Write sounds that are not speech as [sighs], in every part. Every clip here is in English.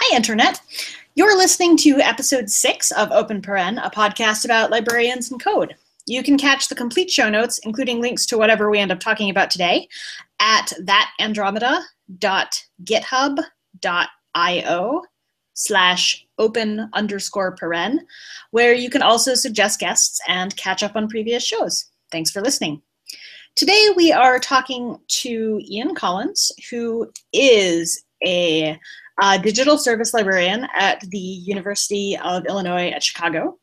Hi, Internet. You're listening to episode six of Open Paren, a podcast about librarians and code. You can catch the complete show notes, including links to whatever we end up talking about today, at thatandromeda.github.io slash open underscore paren, where you can also suggest guests and catch up on previous shows. Thanks for listening. Today we are talking to Ian Collins, who is a uh, digital service librarian at the University of Illinois at Chicago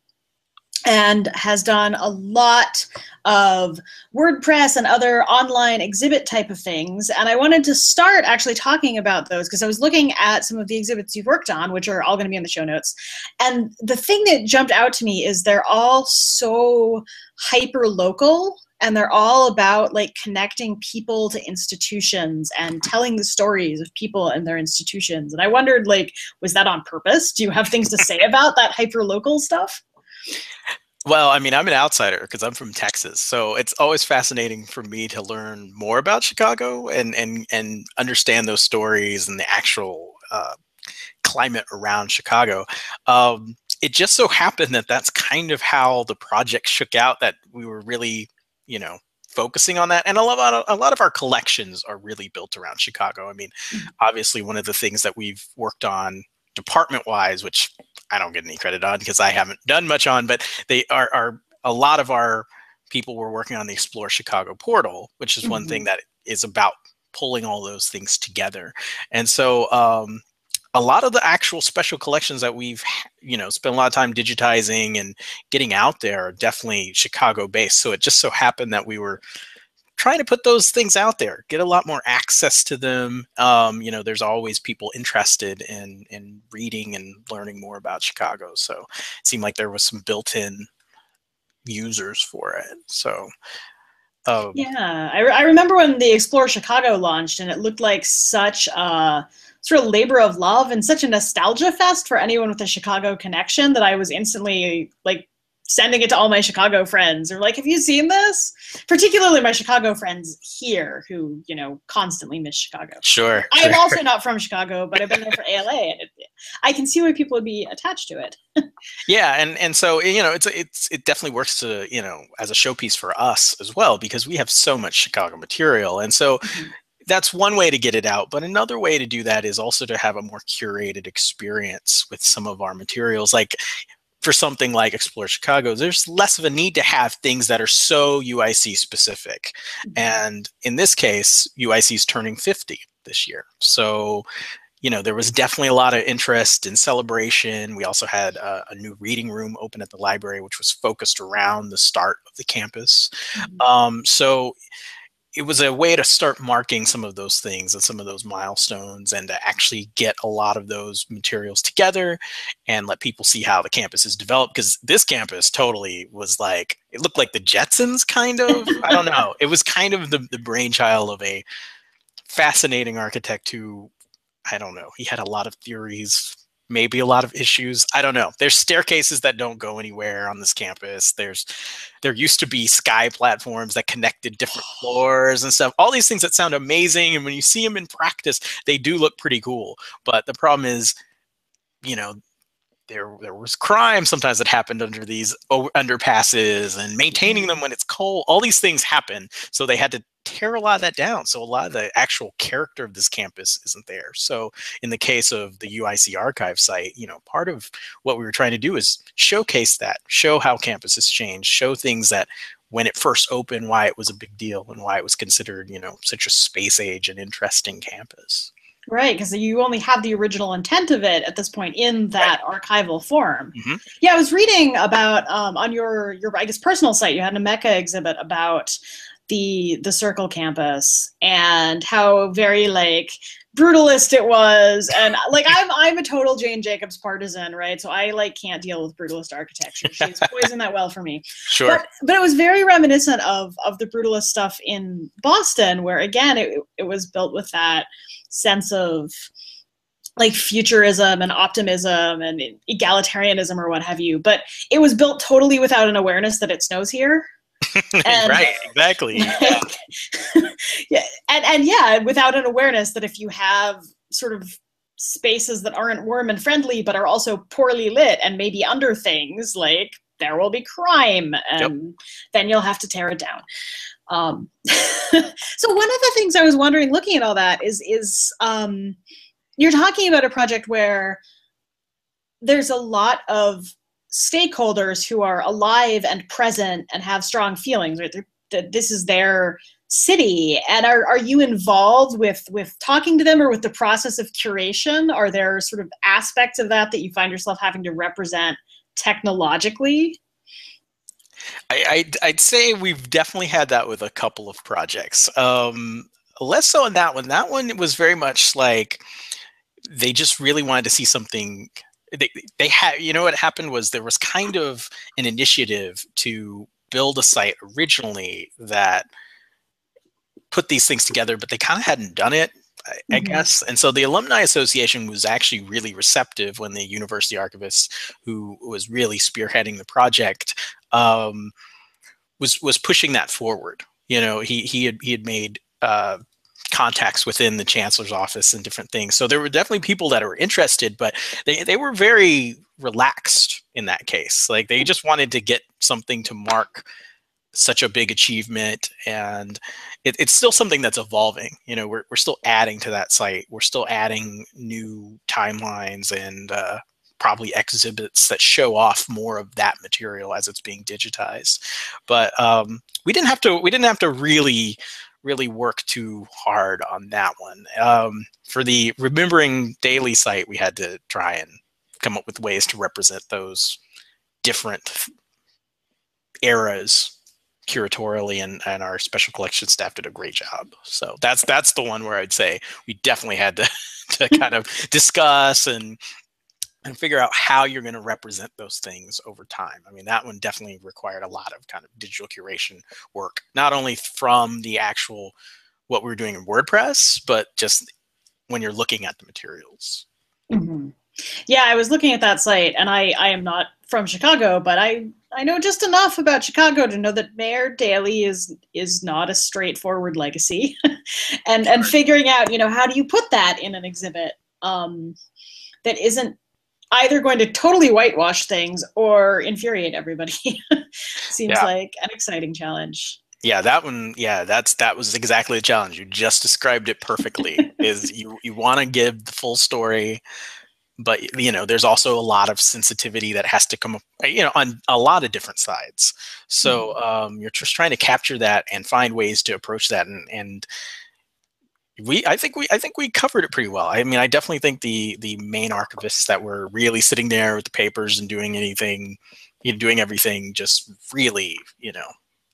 and has done a lot of WordPress and other online exhibit type of things. And I wanted to start actually talking about those because I was looking at some of the exhibits you've worked on, which are all going to be in the show notes. And the thing that jumped out to me is they're all so hyper local and they're all about like connecting people to institutions and telling the stories of people and their institutions. And i wondered like was that on purpose? Do you have things to say [laughs] about that hyper local stuff? Well i mean i'm an outsider because i'm from texas so it's always fascinating for me to learn more about chicago and and and understand those stories and the actual uh, climate around chicago. Um, it just so happened that that's kind of how the project shook out that we were really you know focusing on that and a lot of, a lot of our collections are really built around chicago i mean mm-hmm. obviously one of the things that we've worked on department wise which i don't get any credit on because i haven't done much on but they are, are a lot of our people were working on the explore chicago portal which is mm-hmm. one thing mm-hmm. that is about pulling all those things together and so um, a lot of the actual special collections that we've you know spent a lot of time digitizing and getting out there are definitely chicago based. So it just so happened that we were trying to put those things out there get a lot more access to them. Um, you know there's always people interested in in reading and learning more about chicago. So it seemed like there was some built-in users for it. So um, yeah I, re- I remember when the explore chicago launched and it looked like such a sort of labor of love and such a nostalgia fest for anyone with a Chicago connection that I was instantly like sending it to all my Chicago friends or like, have you seen this? Particularly my Chicago friends here who, you know, constantly miss Chicago. Sure. I am sure. also not from Chicago, but I've been there for ALA and it, I can see why people would be attached to it. yeah. And, and so, you know, it's, it's, it definitely works to, you know, as a showpiece for us as well, because we have so much Chicago material. And so, mm-hmm that's one way to get it out. But another way to do that is also to have a more curated experience with some of our materials. Like for something like Explore Chicago, there's less of a need to have things that are so UIC specific. Mm-hmm. And in this case, UIC is turning 50 this year. So, you know, there was definitely a lot of interest in celebration. We also had a, a new reading room open at the library, which was focused around the start of the campus. Mm-hmm. Um, so, it was a way to start marking some of those things and some of those milestones and to actually get a lot of those materials together and let people see how the campus is developed because this campus totally was like it looked like the jetsons kind of? I don't [laughs] know. It was kind of the, the brainchild of a fascinating architect who i don't know he had a lot of theories maybe a lot of issues. I don't know. There's staircases that don't go anywhere on this campus. There's there used to be sky platforms that connected different [sighs] floors and stuff. All these things that sound amazing and when you see them in practice, they do look pretty cool. But the problem is, you know, there there was crime sometimes that happened under these underpasses and maintaining mm-hmm. them when it's cold. All these things happen, so they had to tear a lot of that down. So a lot of the actual character of this campus isn't there. So in the case of the UIC archive site, you know, part of what we were trying to do is showcase that, show how campus has changed, show things that when it first opened, why it was a big deal and why it was considered, you know, such a space age and interesting campus. Right, because you only have the original intent of it at this point in that right. archival form. Mm-hmm. Yeah, I was reading about um, on your your I guess personal site. You had a Omeka exhibit about the the Circle campus and how very like brutalist it was and like i'm i'm a total jane jacobs partisan right so i like can't deal with brutalist architecture she's poisoned that well for me sure but, but, it was very reminiscent of of the brutalist stuff in boston where again it, it was built with that sense of like futurism and optimism and egalitarianism or what have you but it was built totally without an awareness that it snows here [laughs] and, right, exactly. [laughs] yeah, and and yeah, without an awareness that if you have sort of spaces that aren't warm and friendly but are also poorly lit and maybe under things like there will be crime and yep. then you'll have to tear it down um, [laughs] so one of the things i was wondering looking at all that is is um, you're talking about a project where there's a lot of stakeholders who are alive and present and have strong feelings right? That this is their city. And are, are you involved with with talking to them or with the process of curation? Are there sort of aspects of that that you find yourself having to represent technologically I, I'd, I'd say we've definitely had that with a couple of projects um, less so in that one that one was very much like they just really wanted to see something they, they had you know what happened was there was kind of an initiative to build a site originally that put these things together, but they kind of hadn't done it, I, mm-hmm. I, guess. And so the Alumni Association was actually really receptive when the university archivist, who was really spearheading the project, um, was was pushing that forward. You know, he he had he had made uh, contacts within the chancellor's office and different things. So there were definitely people that were interested, but they, they were very relaxed in that case. Like they just wanted to get something to mark such a big achievement and it, it's still something that's evolving you know we're, we're still adding to that site we're still adding new timelines and uh, probably exhibits that show off more of that material as it's being digitized but um, we didn't have to we didn't have to really really work too hard on that one um, for the remembering daley site we had to try and come up with ways to represent those different eras curatorially and, and our special collection staff did a great job. So that's that's the one where I'd say we definitely had to [laughs] to kind of discuss and and figure out how you're going to represent those things over time. I mean, that one definitely required a lot of kind of digital curation work, not only from the actual what we were doing in WordPress, but just when you're looking at the materials. Mm-hmm. Yeah, I was looking at that site, and I I am not from Chicago, but I I know just enough about Chicago to know that Mayor Daley is is not a straightforward legacy, [laughs] and and figuring out you know how do you put that in an exhibit um, that isn't either going to totally whitewash things or infuriate everybody [laughs] seems yeah. like an exciting challenge. Yeah, that one. Yeah, that's that was exactly the challenge. You just described it perfectly. [laughs] is you you want to give the full story but you know there's also a lot of sensitivity that has to come up you know on a lot of different sides so mm-hmm. um, you're just trying to capture that and find ways to approach that and and we i think we i think we covered it pretty well i mean i definitely think the the main archivists that were really sitting there with the papers and doing anything you know doing everything just really you know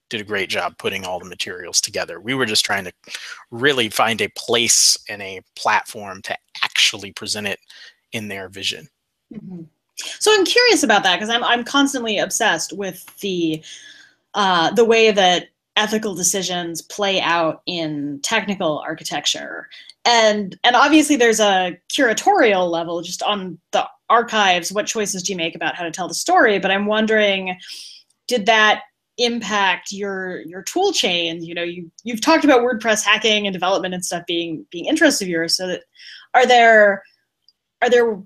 did a great job putting all the materials together. We were just trying to really find a place and a platform to actually present it in their vision. Mm-hmm. So I'm curious about that because I'm I'm constantly obsessed with the uh, the way that ethical decisions play out in technical architecture. And and obviously there's a curatorial level just on the archives what choices do you make about how to tell the story? But i'm wondering did that impact your your tool chain you know you you've talked about wordpress hacking and development and stuff being being interests of yours. So that are there are there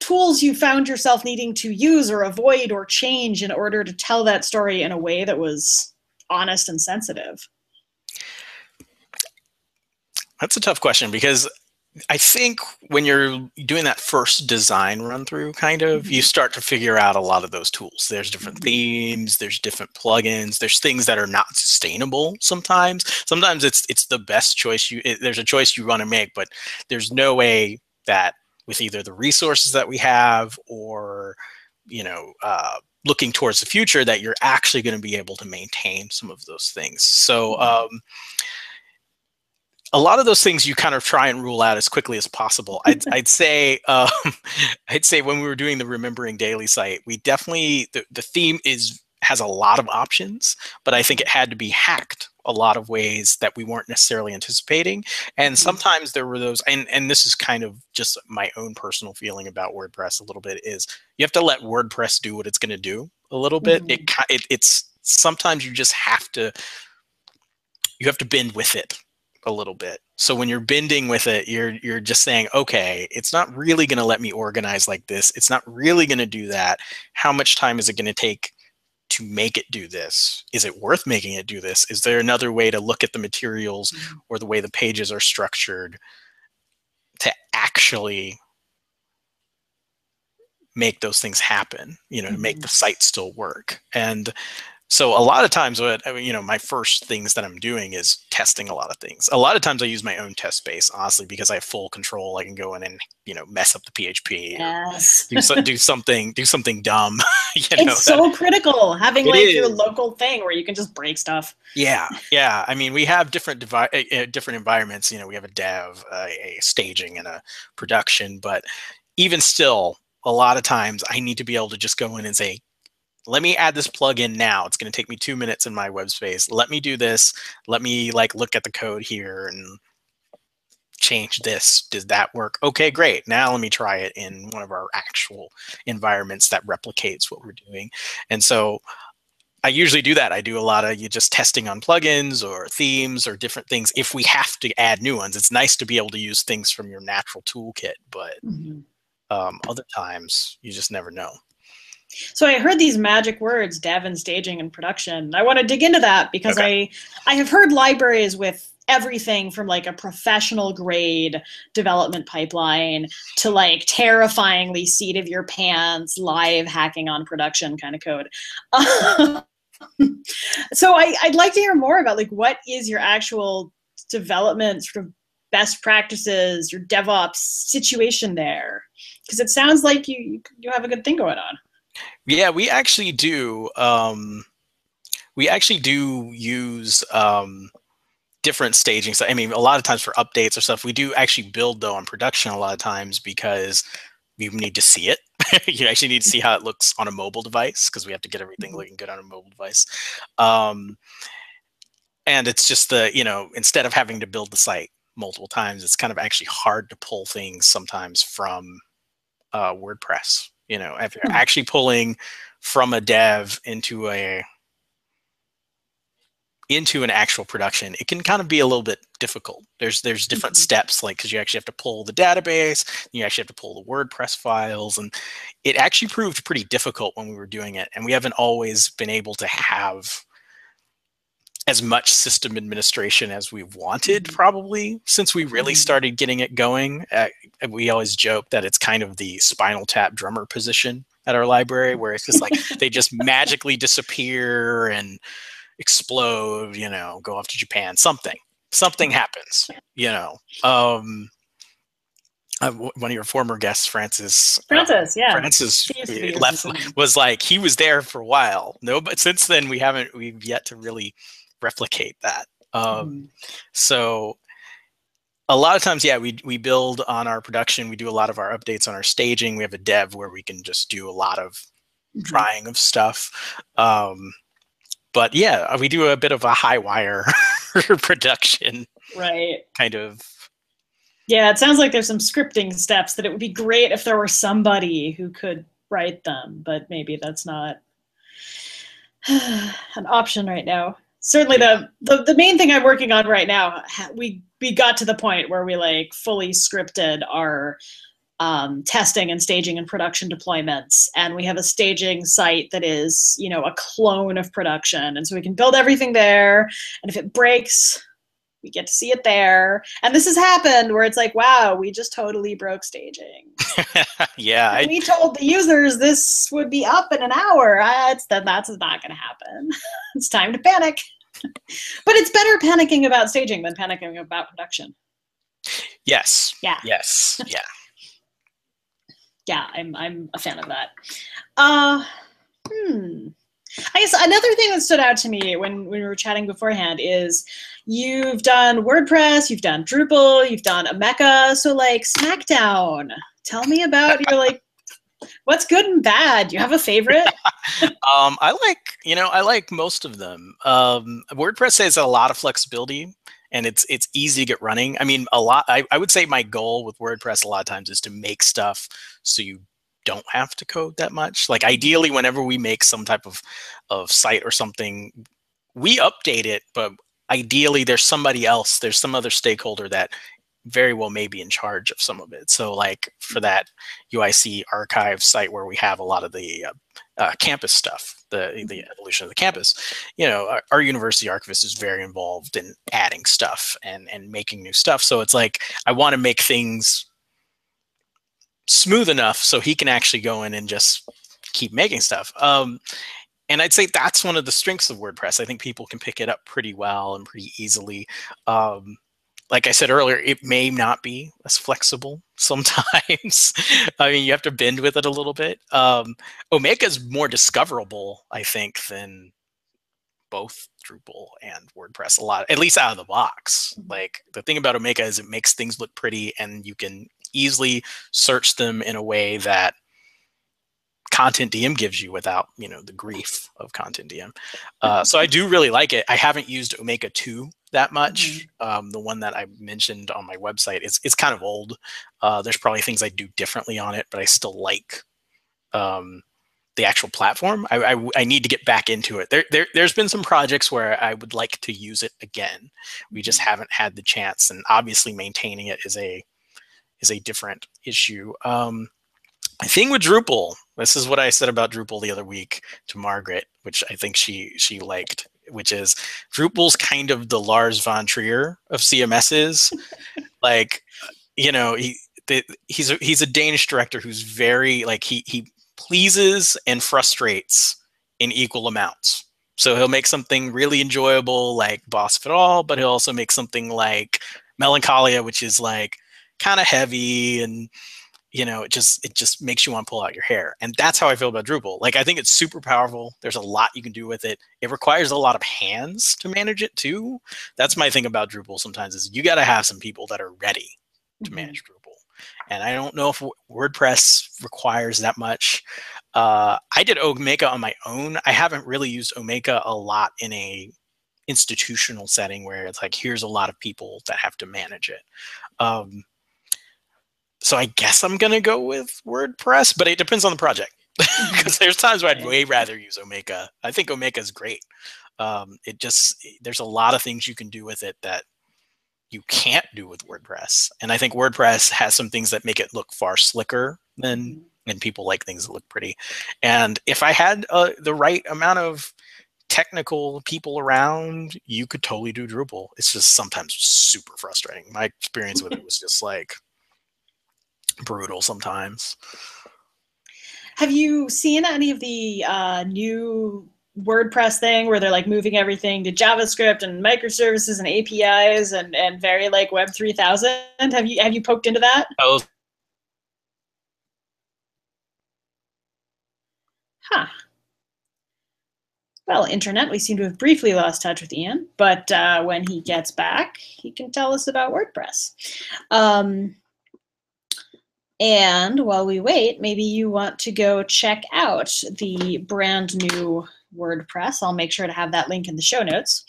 tools you found yourself needing to use or avoid or change in order to tell that story in a way that was honest and sensitive? That's a tough question because I think when you're doing that first design run through, kind of, mm-hmm. you start to figure out a lot of those tools. There's different mm-hmm. themes, there's different plugins, there's things that are not sustainable sometimes. Sometimes it's it's the best choice you it, there's a choice you want to make, but there's no way that with either the resources that we have or you know uh, looking towards the future that you're actually going to be able to maintain some of those things so mm-hmm. um, a lot of those things you kind of try and rule out as quickly as possible. I'd, [laughs] I'd say, um, [laughs] I'd say when we were doing the Remembering Daley site, we definitely the, the theme is has a lot of options, but I think it had to be hacked a lot of ways that we weren't necessarily anticipating. And mm-hmm. sometimes there were those, and, and this is kind of just my own personal feeling about WordPress a little bit is you have to let WordPress do what it's going to do a little bit. Mm-hmm. It, it, it's sometimes you just have to, you have to bend with it a little bit. So when you're bending with it, you're you're just saying, okay, it's not really going to let me organize like this. It's not really going to do that. How much time is it going to take to make it do this? Is it worth making it do this? Is there another way to look at the materials mm-hmm. or the way the pages are structured to actually make those things happen, you know, mm-hmm. to make mm-hmm. the site still work. And so a lot of times what you know my first things that i'm doing is testing a lot of things. A lot of times i use my own test space honestly because i have full control. I can go in and you know mess up the php yes. do, so, do something do something dumb [laughs] you know, it's so that, critical having like is. your local thing where you can just break stuff. Yeah yeah. I mean we have different devi- uh, different environments. You know we have a dev uh, a staging and a production but even still a lot of times i need to be able to just go in and say let me add this plugin now. It's going to take me two minutes in my web space. Let me do this. Let me like look at the code here and change this. Does that work? Okay, great. Now let me try it in one of our actual environments that replicates what we're doing. And so I usually do that. I do a lot of you just testing on plugins or themes or different things. If we have to add new ones, it's nice to be able to use things from your natural toolkit, but mm-hmm. um, other times you just never know. So I heard these magic words, dev and staging and production. I want to dig into that because okay. I I have heard libraries with everything from like a professional grade development pipeline to like terrifyingly seat of your pants live hacking on production kind of code. [laughs] so I, I'd like to hear more about like what is your actual development sort of best practices, your DevOps situation there? Because it sounds like you you have a good thing going on. Yeah, we actually do. Um, we actually do use um, different staging. So, I mean, a lot of times for updates or stuff, we do actually build though on production a lot of times because you need to see it. [laughs] you actually need to see how it looks on a mobile device because we have to get everything mm-hmm. looking good on a mobile device. Um, and it's just the you know instead of having to build the site multiple times, it's kind of actually hard to pull things sometimes from uh, WordPress you know, if you're hmm. actually pulling from a dev into a into an actual production, it can kind of be a little bit difficult. There's there's different mm-hmm. steps, like because you actually have to pull the database, you actually have to pull the WordPress files, and it actually proved pretty difficult when we were doing it. And we haven't always been able to have as much system administration as we wanted mm-hmm. probably since we really mm-hmm. started getting it going uh, we always joke that it's kind of the spinal tap drummer position at our library where it's just like [laughs] they just magically disappear and explode you know go off to japan something something happens you know um uh, one of your former guests, Francis. Uh, Francis, uh, yeah. Francis left was like he was there for a while. No, but since then we haven't. We've yet to really replicate that. Um, mm. So a lot of times, yeah, we we build on our production. We do a lot of our updates on our staging. We have a dev where we can just do a lot of mm-hmm. trying of stuff. Um, but yeah, we do a bit of a high wire [laughs] production, right? Kind of. Yeah, it sounds like there's some scripting steps that it would be great if there were somebody who could write them, but maybe that's not [sighs] an option right now certainly the, the the main thing I'm working on right now. We we got to the point where we like fully scripted our um, testing and staging and production deployments, and we have a staging site that is you know a clone of production, and so we can build everything there. And if it breaks, we get to see it there. And this has happened where it's like, wow, we just totally broke staging. [laughs] yeah. I... We told the users this would be up in an hour. Uh, it's, that that's not going to happen. [laughs] it's time to panic but it's better panicking about staging than panicking about production. Yes. Yeah. Yes. [laughs] Yeah. yeah, I'm I'm a fan of that. Uh, hmm. I guess another thing that stood out to me when, when we were chatting beforehand is you've done WordPress, you've done Drupal, you've done Omeka. So like Smackdown, tell me about your like What's good and bad? Do you have a favorite? [laughs] um, I like, you know, I like most of them. Um, WordPress has a lot of flexibility and it's it's easy to get running. I mean, a lot. I, I would say my goal with WordPress a lot of times is to make stuff so you don't have to code that much. Like ideally, whenever we make some type of of site or something, we update it, but ideally there's somebody else, there's some other stakeholder that very well may be in charge of some of it. So like for that UIC archive site where we have a lot of the uh, uh, campus stuff, the the mm-hmm. evolution of the campus, you know, our, our, university archivist is very involved in adding stuff and and making new stuff. So it's like I want to make things smooth enough so he can actually go in and just keep making stuff. Um, and I'd say that's one of the strengths of WordPress. I think people can pick it up pretty well and pretty easily. Um, like I said earlier, it may not be as flexible [laughs] sometimes. I mean, you have to bend with it a little bit. Um, Omeka is more discoverable, I think, than both Drupal and WordPress a lot, at least out of the box. Mm-hmm. Like the thing about Omeka is it makes things look pretty and you can easily search them in a way that CONTENTdm gives you without you know the grief of CONTENTdm. Uh, so I do really like it. I haven't used Omeka 2 that much. Mm-hmm. Um, the one that I mentioned on my website is it's kind of old. Uh, there's probably things I do differently on it, but I still like um, the actual platform. I, I, I, need to get back into it. There, there there's been some projects where I would like to use it again. We just mm-hmm. haven't had the chance, and obviously maintaining it is a is a different issue. Um, I think with Drupal, this is what I said about Drupal the other week to Margaret, which I think she she liked, which is Drupal's kind of the Lars von Trier of CMSs. [laughs] like, you know, he the, he's a, he's a Danish director who's very like he he pleases and frustrates in equal amounts. So he'll make something really enjoyable like Boss of It All, but he'll also make something like Melancholia, which is like kind of heavy and you know it just it just makes you want to pull out your hair and that's how i feel about drupal. Like i think it's super powerful. There's a lot you can do with it. It requires a lot of hands to manage it too. That's my thing about drupal sometimes is you got to have some people that are ready to mm-hmm. manage drupal. And i don't know if wordpress requires that much. Uh, i did omeka on my own. I haven't really used omeka a lot in a institutional setting where it's like here's a lot of people that have to manage it. Um, so I guess I'm gonna go with WordPress, but it depends on the project. [laughs] Because there's times where I'd way rather use Omeka. I think Omeka is great. Um, it just there's a lot of things you can do with it that you can't do with WordPress, and I think WordPress has some things that make it look far slicker than mm-hmm. and people like things that look pretty. And if I had uh, the right amount of technical people around, you could totally do Drupal. It's just sometimes super frustrating. My experience with it was just like brutal sometimes. Have you seen any of the uh, new WordPress thing where they're like moving everything to JavaScript and microservices and APIs and, and very like Web three thousand? Have you have you poked into that? Oh. Huh. Well, internet, we seem to have briefly lost touch with Ian, but uh, when he gets back, he can tell us about WordPress. Um, and while we wait, maybe you want to go check out the brand new WordPress. I'll make sure to have that link in the show notes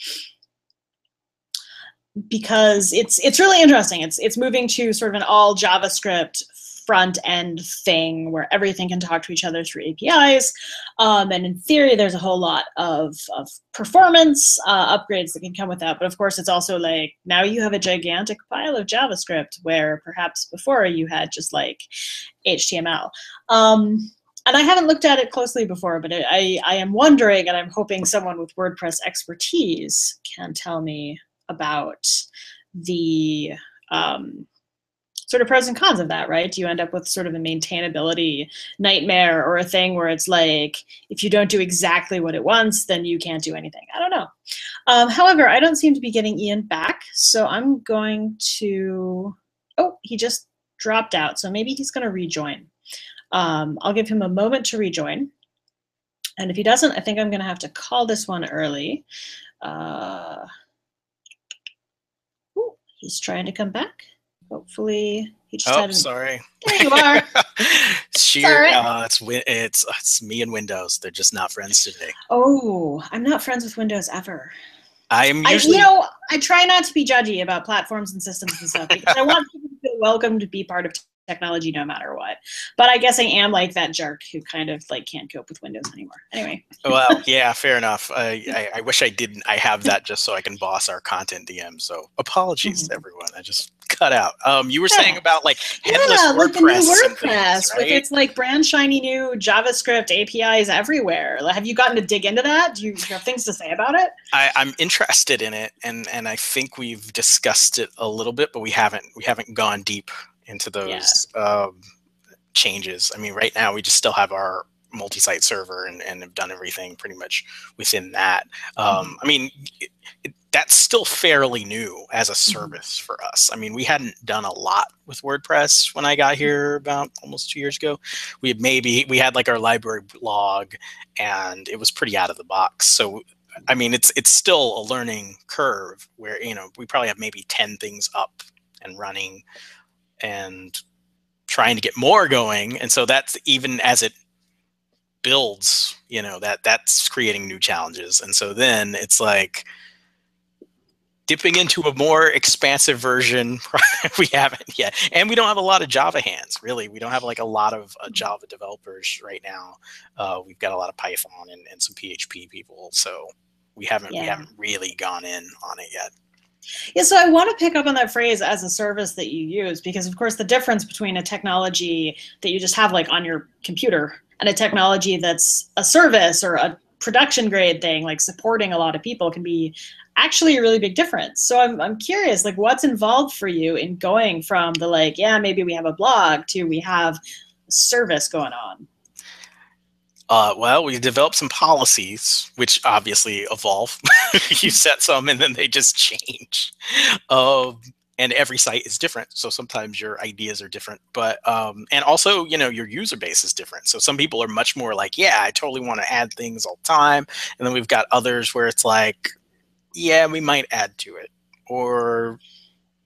because it's it's really interesting. It's it's moving to sort of an all JavaScript front end thing where everything can talk to each other through APIs. Um, and in theory, there's a whole lot of, of performance uh, upgrades that can come with that. But of course, it's also like now you have a gigantic pile of JavaScript where perhaps before you had just like HTML. Um, and I haven't looked at it closely before, but I, I am wondering, and I'm hoping someone with WordPress expertise can tell me about the um, sort of pros and cons of that, right? Do you end up with sort of a maintainability nightmare or a thing where it's like, if you don't do exactly what it wants, then you can't do anything? I don't know. Um, however, I don't seem to be getting Ian back, so I'm going to, oh, he just dropped out, so maybe he's going to rejoin. Um, I'll give him a moment to rejoin. And if he doesn't, I think I'm going to have to call this one early. Uh, ooh, he's trying to come back. Hopefully, he just oh, had. Sorry. There you are. [laughs] Sheer. Uh, it's it's it's me and Windows. They're just not friends today. Oh, I'm not friends with Windows ever. I'm usually. I, you know, I try not to be judgy about platforms and systems and stuff because I want people to feel welcome to be part of technology no matter what. But I guess I am like that jerk who kind of like can't cope with Windows anymore. Anyway. well, [laughs] yeah, fair enough. I, I, I, wish I didn't. I have that just so I can boss our CONTENTdm. So apologies, mm-hmm. everyone. I just cut out. Um, you were yeah. saying about like headless yeah, WordPress, WordPress things, right? with its like brand shiny new JavaScript APIs everywhere. Like, Have you gotten to dig into that? Do you have things to say about it? I, I'm interested in it, and and I think we've discussed it a little bit, but we haven't we haven't gone deep into those yeah. um, changes. I mean, right now we just still have our multi-site server and, and have done everything pretty much within that. Um, mm-hmm. I mean, it, it, that's still fairly new as a mm-hmm. service mm-hmm. for us. I mean, we hadn't done a lot with WordPress when I got mm-hmm. here about almost two years ago. We had maybe we had like our library blog, and it was pretty out of the box. So, I mean, it's it's still a learning curve where you know we probably have maybe ten things up and running and trying to get more going. And so that's even as it builds you know that that's creating new challenges. And so then it's like dipping into a more expansive version [laughs] we haven't yet. And we don't have a lot of java hands really. We don't have like a lot of uh, java developers right now. Uh, we've got a lot of python and, and some php people. So we haven't yeah. we haven't really gone in on it yet yeah, so I want to pick up on that phrase as a service that you use because, of course, the difference between a technology that you just have like on your computer and a technology that's a service or a production grade thing, like supporting a lot of people, can be actually a really big difference. So I'm, I'm curious, like, what's involved for you in going from the like, yeah, maybe we have a blog to we have service going on? Uh, well, we developed some policies, which obviously evolve. [laughs] you set some, and then they just change. Um, and every site is different, so sometimes your ideas are different. But um, and also, you know, your user base is different. So some people are much more like, yeah, I totally want to add things all the time, and then we've got others where it's like, yeah, we might add to it, or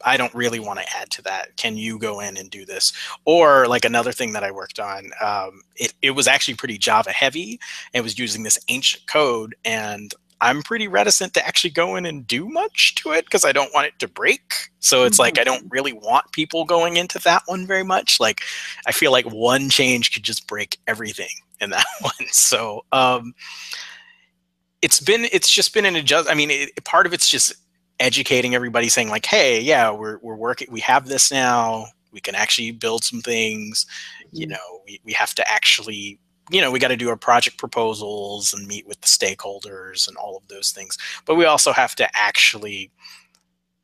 I don't really want to add to that. Can you go in and do this? Or like another thing that I worked on, um, it, it was actually pretty Java heavy. It was using this ancient code and I'm pretty reticent to actually go in and do much to it because I don't want it to break. So it's mm-hmm. like I don't mm-hmm. really want people going into that one very much. Like I feel like one change could just break everything in that [laughs] one. So um, it's been it's just been an adjust. I mean, it, part of it's just educating everybody saying like hey yeah we're, we're working we have this now we can actually build some things you mm-hmm. know we, we have to actually you know we got to do our project proposals and meet with the stakeholders and all of those things but we also have to actually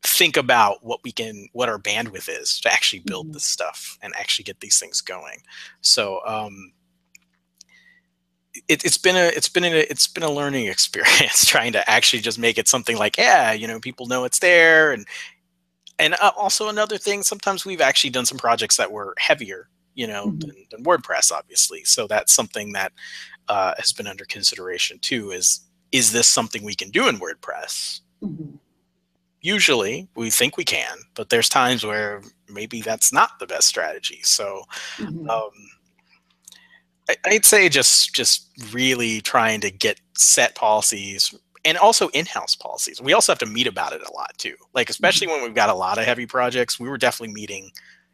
think about what we can what our bandwidth is to actually build mm-hmm. this stuff and actually get these things going so um it, has been a it's been a it's been a learning [laughs] experience trying to actually just make it something like yeah you know people know it's there and and uh, also another thing sometimes we've actually done some projects that were heavier you know mm-hmm. than, than, WordPress obviously so that's something that uh, has been under consideration too is is this something we can do in WordPress mm-hmm. usually we think we can but there's times where maybe that's not the best strategy so mm-hmm. um, I'd say just just really trying to get set policies and also in-house policies. We also have to meet about it a lot too. Like especially when we've got a lot of heavy projects, we were definitely meeting,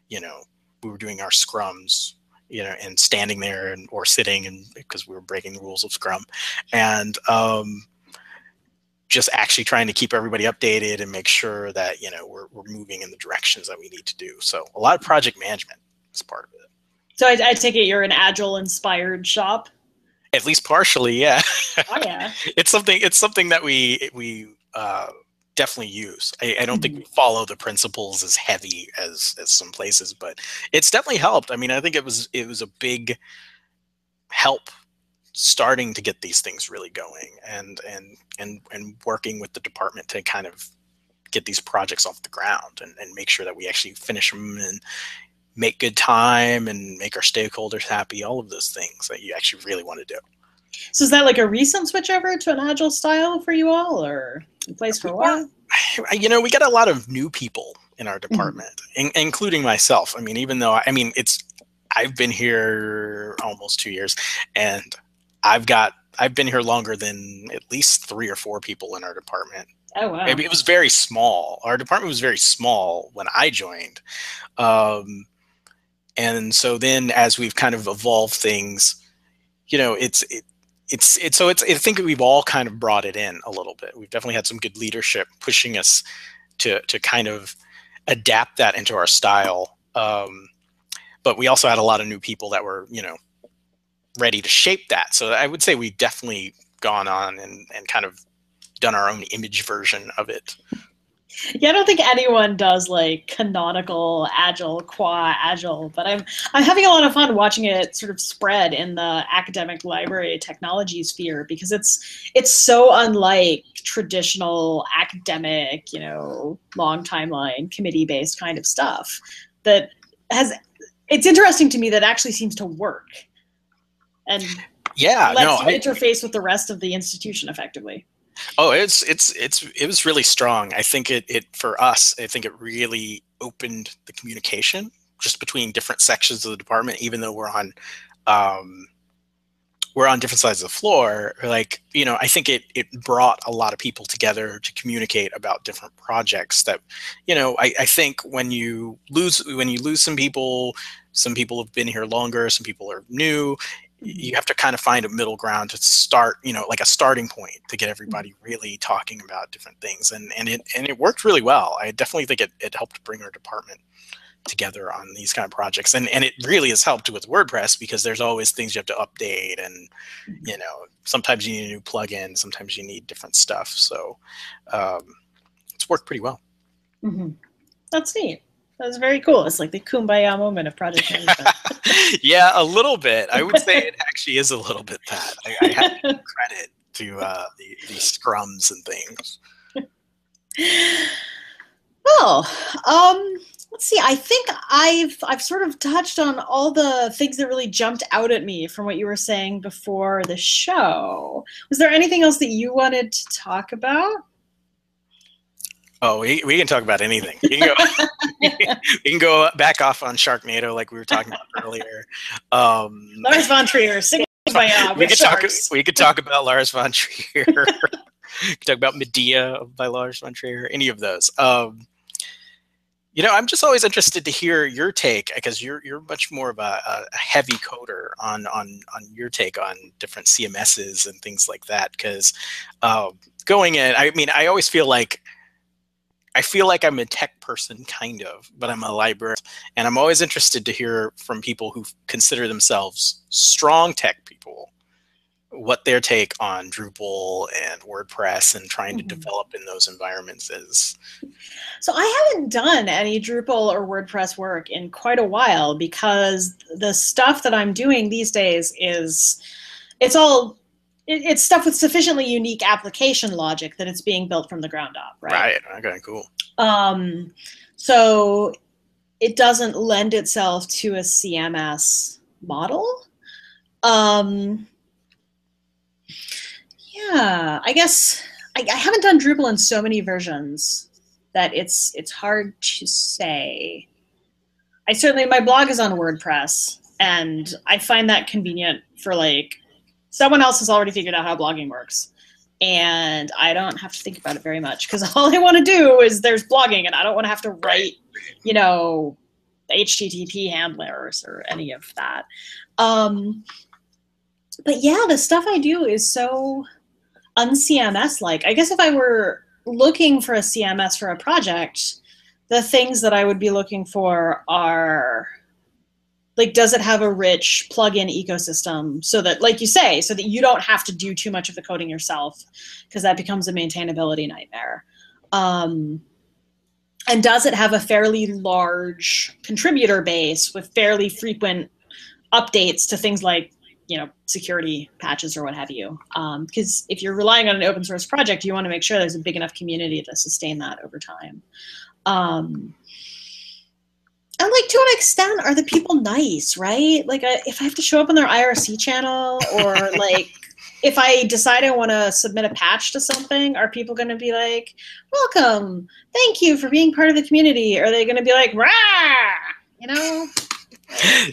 you know, we were doing our scrums, you know, and standing there and or sitting and because we were breaking the rules of scrum and um just actually trying to keep everybody updated and make sure that, you know, we're we're moving in the directions that we need to do. So a lot of project management is part of it. So I, I take it you're an agile inspired shop. At least partially, yeah. Oh yeah. [laughs] it's something. It's something that we we uh, definitely use. I, I don't mm-hmm. think we follow the principles as heavy as as some places, but it's definitely helped. I mean, I think it was it was a big help starting to get these things really going and and and and working with the department to kind of get these projects off the ground and, and make sure that we actually finish them and make good time and make our stakeholders happy, all of those things that you actually really want to do. So is that like a recent switch over to an agile style for you all or in place for a while? You know, we got a lot of new people in our mm-hmm. department, in, including myself. I mean, even though I mean it's I've been here almost two years and I've got I've been here longer than at least three or four people in our department. Oh wow! Maybe it was very small. Our department was very small when I joined, um, and so then as we've kind of evolved things, you know, it's it, it's it's so it's I think we've all kind of brought it in a little bit. We've definitely had some good leadership pushing us to to kind of adapt that into our style. Um, but we also had a lot of new people that were you know ready to shape that. So I would say we've definitely gone on and and kind of done our own image version of it. Yeah, I don't think anyone does like canonical agile, qua agile, but I'm I'm having a lot of fun watching it sort of spread in the academic library technology sphere because it's it's so unlike traditional academic, you know, long timeline, committee based kind of stuff that has it's interesting to me that actually seems to work. And yeah, lets no, you I, interface with the rest of the institution effectively. Oh, it's it's it's it was really strong. I think it it for us. I think it really opened the communication just between different sections of the department. Even though we're on um, we're on different sides of the floor, like you know, I think it it brought a lot of people together to communicate about different projects. That you know, I, I think when you lose when you lose some people, some people have been here longer, some people are new you have to kind of find a middle ground to start you know like a starting point to get everybody Mm-hmm. really talking about different things and and it and it worked really well i definitely think it, it helped bring our department together on these kind of projects and and it really has helped with wordpress because there's always things you have to update and Mm-hmm. you know sometimes you need a new plugin sometimes you need different stuff so um, it's worked pretty well hmm That's neat. That's very cool. It's like the kumbaya moment of project [laughs] management. yeah a little bit i would say it actually is a little bit that i, I have to give [laughs] credit to uh, the, the scrums and things well, um, let's see. I think I've I've sort of touched on all the things that really jumped out at me from what you were saying before the show. Was there anything else that you wanted to talk about? Oh, we, we can talk about anything. You can go, [laughs] we can go back off on Sharknado like we were talking about [laughs] earlier. Um, Lars von Trier, sing [laughs] kumbaya we with could talk. We could talk about Lars von Trier. we could talk about Medea by Lars von Trier. Any of those. Um, you know, I'm just always interested to hear your take because you're you're much more of a, a heavy coder on on on your take on different CMSs and things like that. Because um, going in, I mean, I always feel like I feel like I'm a tech person, kind of, but I'm a librarian, and I'm always interested to hear from people who consider themselves strong tech people what their take on Drupal and WordPress and trying to Mhm. develop in those environments is. So I haven't done any Drupal or WordPress work in quite a while because the stuff that I'm doing these days is it's all it, it's stuff with sufficiently unique application logic that it's being built from the ground up, right? Right. Okay. Cool. Um, so it doesn't lend itself to a CMS model. Um, yeah, I guess I, I haven't done Drupal in so many versions that it's it's hard to say. I certainly my blog is on WordPress, and I find that convenient for like someone else has already figured out how blogging works and I don't have to think about it very much because [laughs] all I want to do is there's blogging, and I don't want to have to write, you know, HTTP handlers or any of that. Um, but yeah, the stuff I do is so un-CMS like. I guess if I were looking for a CMS for a project, the things that I would be looking for are like does it have a rich plugin ecosystem so that like you say so that you don't have to do too much of the coding yourself because that becomes a maintainability nightmare. Um, and does it have a fairly large contributor base with fairly frequent updates to things like you know security patches or what have you? Because um, if you're relying on an open source project you want to make sure there's a big enough community to sustain that over time. Um, and like to an extent are the people nice right? Like I, if i have to show up on their irc channel or [laughs] like if i decide i want to submit a patch to something are people going to be like welcome. Thank you for being part of the community. Are they going to be like rah! You know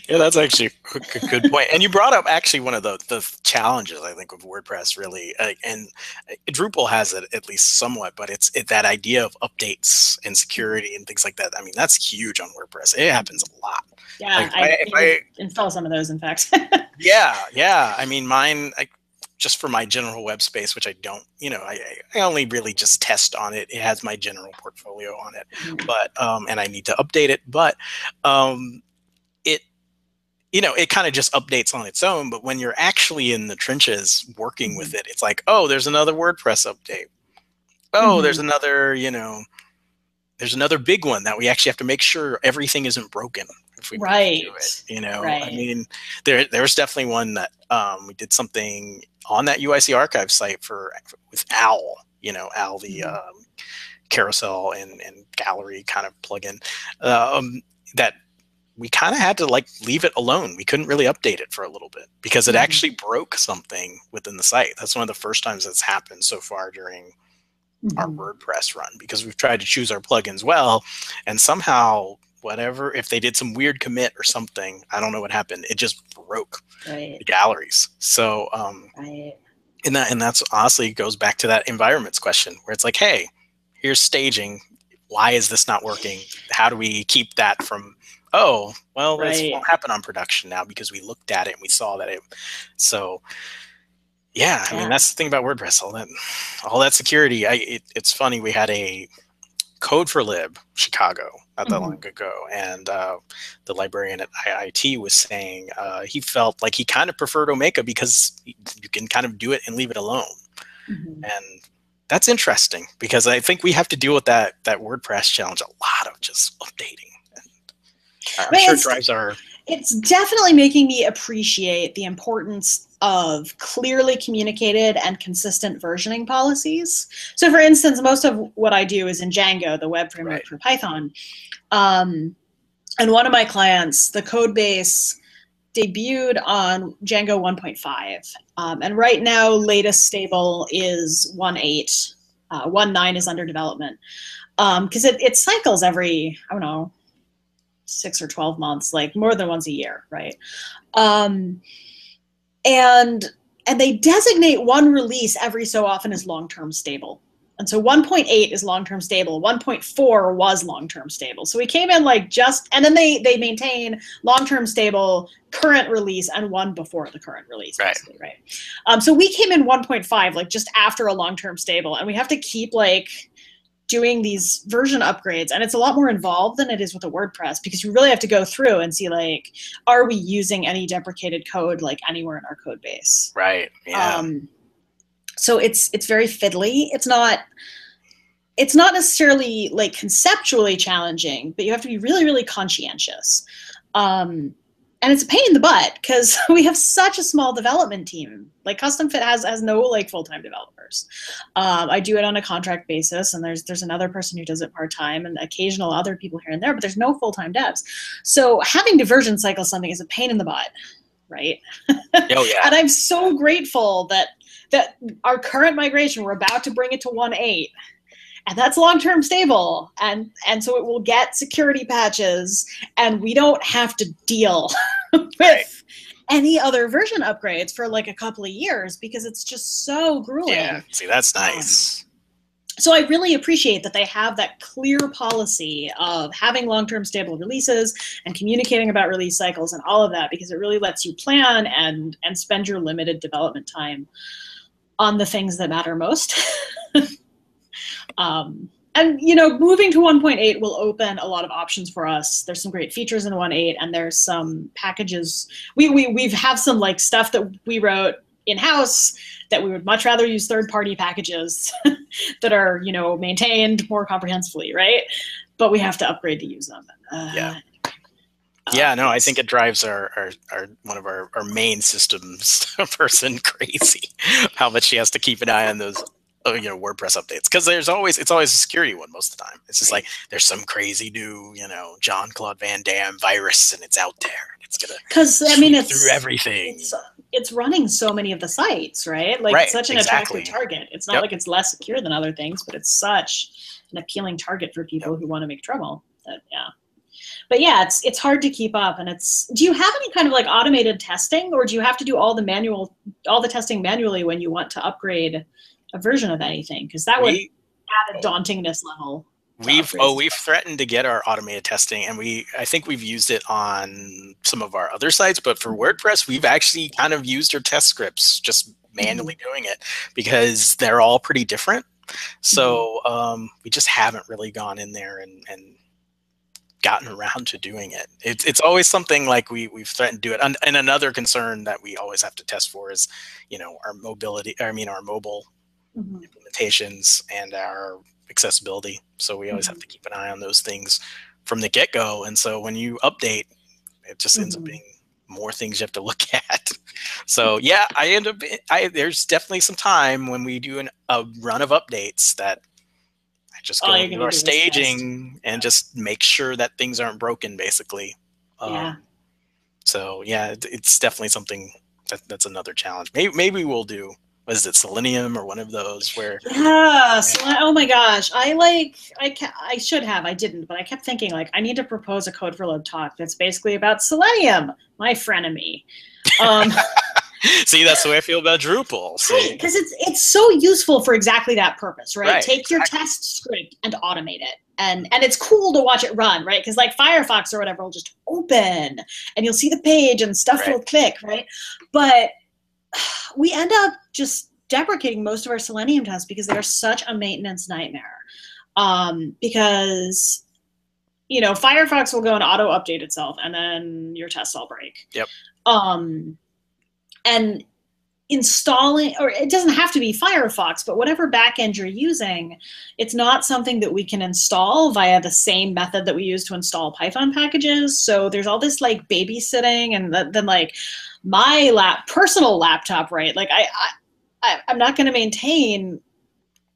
yeah, that's actually a good point. And you brought up actually one of the, the challenges I think of WordPress really, uh, and uh, Drupal has it at least somewhat, but it's it, that idea of updates and security and things like that. I mean, that's huge on WordPress. It happens a lot. Yeah, like, I, I, I, install some of those, in fact. [laughs] yeah, yeah. I mean, mine. I, just for my general web space, which I don't, you know, I, I only really just test on it. It has my general portfolio on it, mm-hmm. but um, and I need to update it. But um, you know, it kind of just updates on its own. But when you're actually in the trenches working with mm-hmm. it, it's like, oh, there's another WordPress update. Oh, mm-hmm. there's another, you know, there's another big one that we actually have to make sure everything isn't broken if we right. do it. You know, right. I mean, there there's definitely one that um, we did something on that UIC archive site for with Owl. You know, Owl the mm-hmm. um, carousel and, and gallery kind of plugin um, that we kind of had to like leave it alone. We couldn't really update it for a little bit because it mm-hmm. actually broke something within the site. That's one of the first times that's happened so far during mm-hmm. our WordPress run because we've tried to choose our plugins well, and somehow whatever if they did some weird commit or something i don't know what happened it just broke right. the galleries so um right. and that and that's honestly goes back to that environments question where it's like hey here's staging why is this not working how do we keep that from oh well right. this won't happen on production now because we looked at it and we saw that it so yeah, I mean that's the thing about WordPress. All that, all that security. I it, it's funny. We had a Code for Lib Chicago not that mm-hmm. long ago, and uh, the librarian at IIT was saying uh, he felt like he kind of preferred Omeka because you can kind of do it and leave it alone, mm-hmm. and that's interesting because I think we have to deal with that that WordPress challenge a lot of just updating. I'm sure drives our. It's definitely making me appreciate the importance of clearly communicated and consistent versioning policies. So, for instance, most of what I do is in Django, the web framework right. for Python. Um, and one of my clients, the code base debuted on Django 1.5. Um, and right now, latest stable is 1.8. Uh, 1.9 is under development. Because um, it, it cycles every, I don't know, six or 12 months, like more than once a year, right? Um, and and they designate one release every so often as long-term stable. And so 1.8 is long-term stable. 1.4 was long-term stable. So we came in like just, and then they they maintain long-term stable, current release, and one before the current release. Right. Right. Um, so we came in 1.5 like just after a long-term stable, and we have to keep like doing these version upgrades and it's a lot more involved than it is with a wordpress because you really have to go through and see like are we using any deprecated code like anywhere in our code base? Right yeah. Um, so it's it's very fiddly. It's not it's not necessarily like conceptually challenging but you have to be really really conscientious. Um, and it's a pain in the butt because [laughs] we have such a small development team. Like Custom Fit has has no like full time developers. Um, I do it on a contract basis, and there's there's another person who does it part time, and occasional other people here and there. But there's no full time devs. So having to version cycle something is a pain in the butt, right? [laughs] Oh yeah. and I'm so grateful that that our current migration we're about to bring it to 1.8 and that's long-term stable and and so it will get security patches and we don't have to deal [laughs] with right. any other version upgrades for like a couple of years because it's just so grueling yeah see that's um, nice so I really appreciate that they have that clear policy of having long-term stable releases and communicating about release cycles and all of that because it really lets you plan and and spend your limited development time on the things that matter most. [laughs] Um, and you know, moving to 1.8 will open a lot of options for us. There's some great features in 1.8, and there's some packages. We we we have some like stuff that we wrote in house that we would much rather use third-party packages [laughs] that are you know maintained more comprehensively, right? But we have to upgrade to use them. Uh, yeah. Yeah, no, I think it drives our, our, our one of our, our main systems [laughs] person crazy. How much she has to keep an eye on those uh, you know WordPress updates because there's always it's always a security one most of the time. It's just like there's some crazy new you know Jean-Claude Van Damme virus and it's out there. It's gonna because I mean it's through everything. It's, it's, running so many of the sites, right? Like right, it's such an exactly. attractive target. It's not yep. like it's less secure than other things, but it's such an appealing target for people yep. who want to make trouble. That yeah. but yeah, it's it's hard to keep up. And it's do you have any kind of like automated testing, or do you have to do all the manual all the testing manually when you want to upgrade a version of anything? Because that would We- add a dauntingness level. We've oh we've threatened to get our automated testing, and we I think we've used it on some of our other sites, but for mm-hmm. WordPress, we've actually kind of used our test scripts, just manually mm-hmm. doing it because they're all pretty different. So mm-hmm. um, we just haven't really gone in there and, and gotten around to doing it. It's it's always something like we we've threatened to do it. And, and another concern that we always have to test for is, you know, our mobility. I mean, our mobile Mhm. implementations and our accessibility. So we always have to keep an eye on those things from the get go. And so when you update, it just ends up Mhm. being more things you have to [laughs] look at. So yeah, I end up. I there's definitely some time when we do an, a run of updates that I just go All into our do is test. staging and just make sure that things aren't broken, basically. Um, Yeah. So yeah, it- it's definitely something that, that's another challenge. Maybe maybe we'll do. What is it, Selenium or one of those where Yeah. So, oh my gosh, I like I ca- I should have I didn't, but I kept thinking like I need to propose a Code for Lib talk that's basically about Selenium, my frenemy. Um, [laughs] [laughs] See, that's the way I feel about Drupal. See, because it's it's so useful for exactly that purpose, right? Right, Take your test script and automate it, and and it's cool to watch it run, right? Because like Firefox or whatever will just open, and you'll see the page and stuff will click, right? But [sighs] we end up just deprecating most of our Selenium tests because they are such a maintenance nightmare. Um, because you know Firefox will go and auto update itself, and then your tests all break. Yep. Um, and installing or it doesn't have to be firefox but whatever backend you're using it's not something that we can install via the same method that we use to install python packages so there's all this like babysitting and th- then like my lap personal laptop right like i, I i'm not going to maintain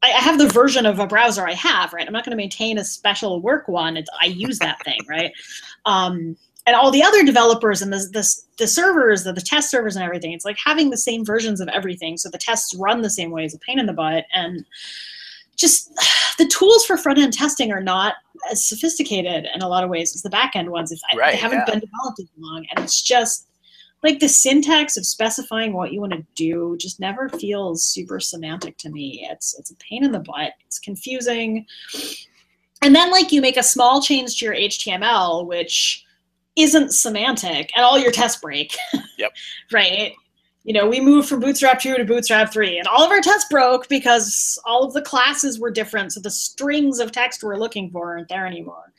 I I have the version of a browser I have, right? I'm not going to maintain a special work one. It's, I use that thing, [laughs] right? Um, and all the other developers and the, the, the servers, the, the test servers and everything, it's like having the same versions of everything. So the tests run the same way is a pain in the butt. And just [sighs] the tools for front end testing are not as sophisticated in a lot of ways as the back end ones. If I, Right, they haven't yeah. been developed as long. And it's just like the syntax of specifying what you want to do just never feels super semantic to me. It's it's a pain in the butt. It's confusing. And then like you make a small change to your HTML, which isn't semantic, and all your tests break. Yep. [laughs] right. You know, we moved from Bootstrap 2 to Bootstrap 3, and all of our tests broke because all of the classes were different. So the strings of text we're looking for aren't there anymore.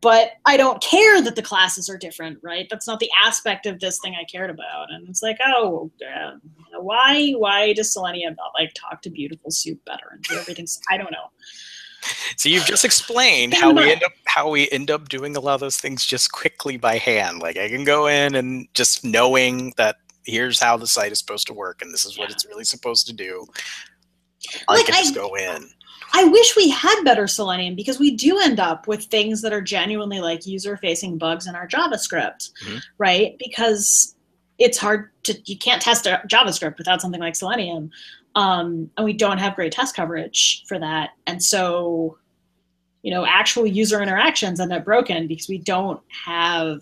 But I don't care that the classes are different, right? That's not the aspect of this thing I cared about. And it's like, oh, uh, why why does Selenium not like talk to beautiful soup better and do everything? I don't know. so you've just explained how we end up how we end up doing a lot of those things just quickly by hand. Like I can go in and just knowing that here's how the site is supposed to work and this is what Yeah. it's really supposed to do. I Like, can just I- go in. I wish we had better Selenium because we do end up with things that are genuinely like user facing bugs in our JavaScript, Mhm. right? Because it's hard to, you can't test a JavaScript without something like Selenium. Um, and we don't have great test coverage for that. And so, you know, actual user interactions end up broken because we don't have,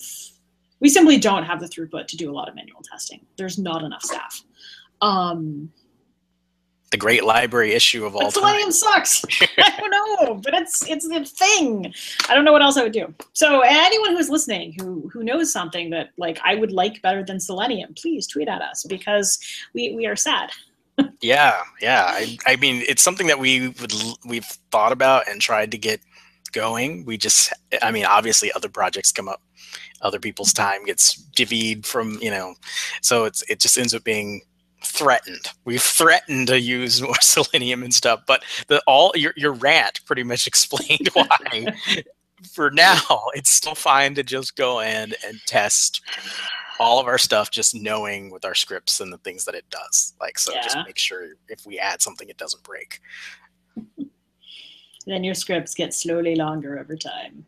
we simply don't have the throughput to do a lot of manual testing. There's not enough staff. Um, The great library issue of all time. Selenium sucks. [laughs] [laughs] I don't know, but it's it's the thing. I don't know what else I would do. So anyone who's listening who who knows something that like I would like better than Selenium, please tweet at us because we we are sad. [laughs] Yeah, yeah. I, I mean, it's something that we would we've thought about and tried to get going. We just, I mean, obviously, other projects come up, other people's time gets divvied from, you know, so it's it just ends up being threatened. We've threatened to use [laughs] more selenium and stuff, but the all your your rant pretty much [laughs] explained [laughs] why. For now, it's still fine to just go in and test all of our stuff just knowing with our scripts and the things that it does. Like so just make sure if we add something it doesn't break. Then your scripts get slowly longer over time.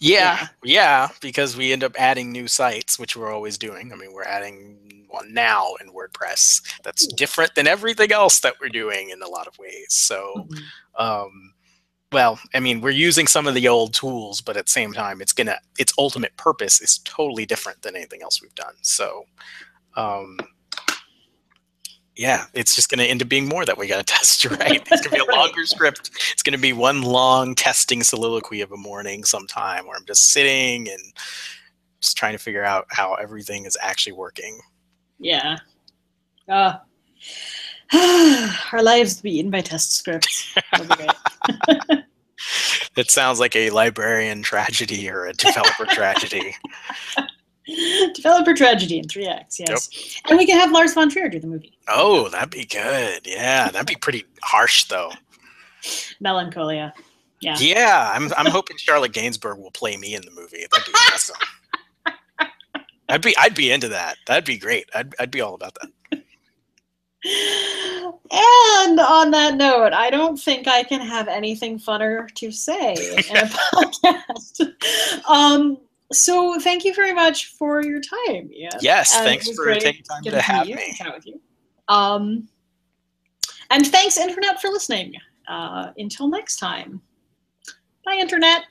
Yeah, yeah, because we end up adding new sites, which we're always doing. I mean, we're adding one now in WordPress that's different than everything else that we're doing in a lot of ways. So, um, well, I mean, we're using some of the old tools, but at the same time, it's gonna its ultimate purpose is totally different than anything else we've done. So, um, yeah, it's just going to end up being more that we got to [laughs] test, right? It's going to be a [laughs] longer script. It's going to be one long testing soliloquy of a morning sometime where I'm just sitting and just trying to figure out how everything is actually working. Yeah. Uh, [sighs] our lives be eaten by test scripts. it [laughs] sounds like a librarian tragedy or a developer tragedy. [laughs] Developer tragedy in three acts, yes. Yep. And we can have Lars von Trier do the movie. Oh, that'd be good. Yeah, that'd be pretty harsh though. Melancholia. Yeah. Yeah, I'm I'm hoping Charlotte Gainsbourg will play me in the movie. That'd be awesome. [laughs] I'd be I'd be into that. That'd be great. I'd I'd be all about that. And on that note, I don't think I can have anything funner to say in a [laughs] podcast. Um, so thank you very much for your time. Ian. Yes, and thanks for taking time to have me. With you. Um, and thanks, Internet, for listening. Uh, until next time. Bye, Internet.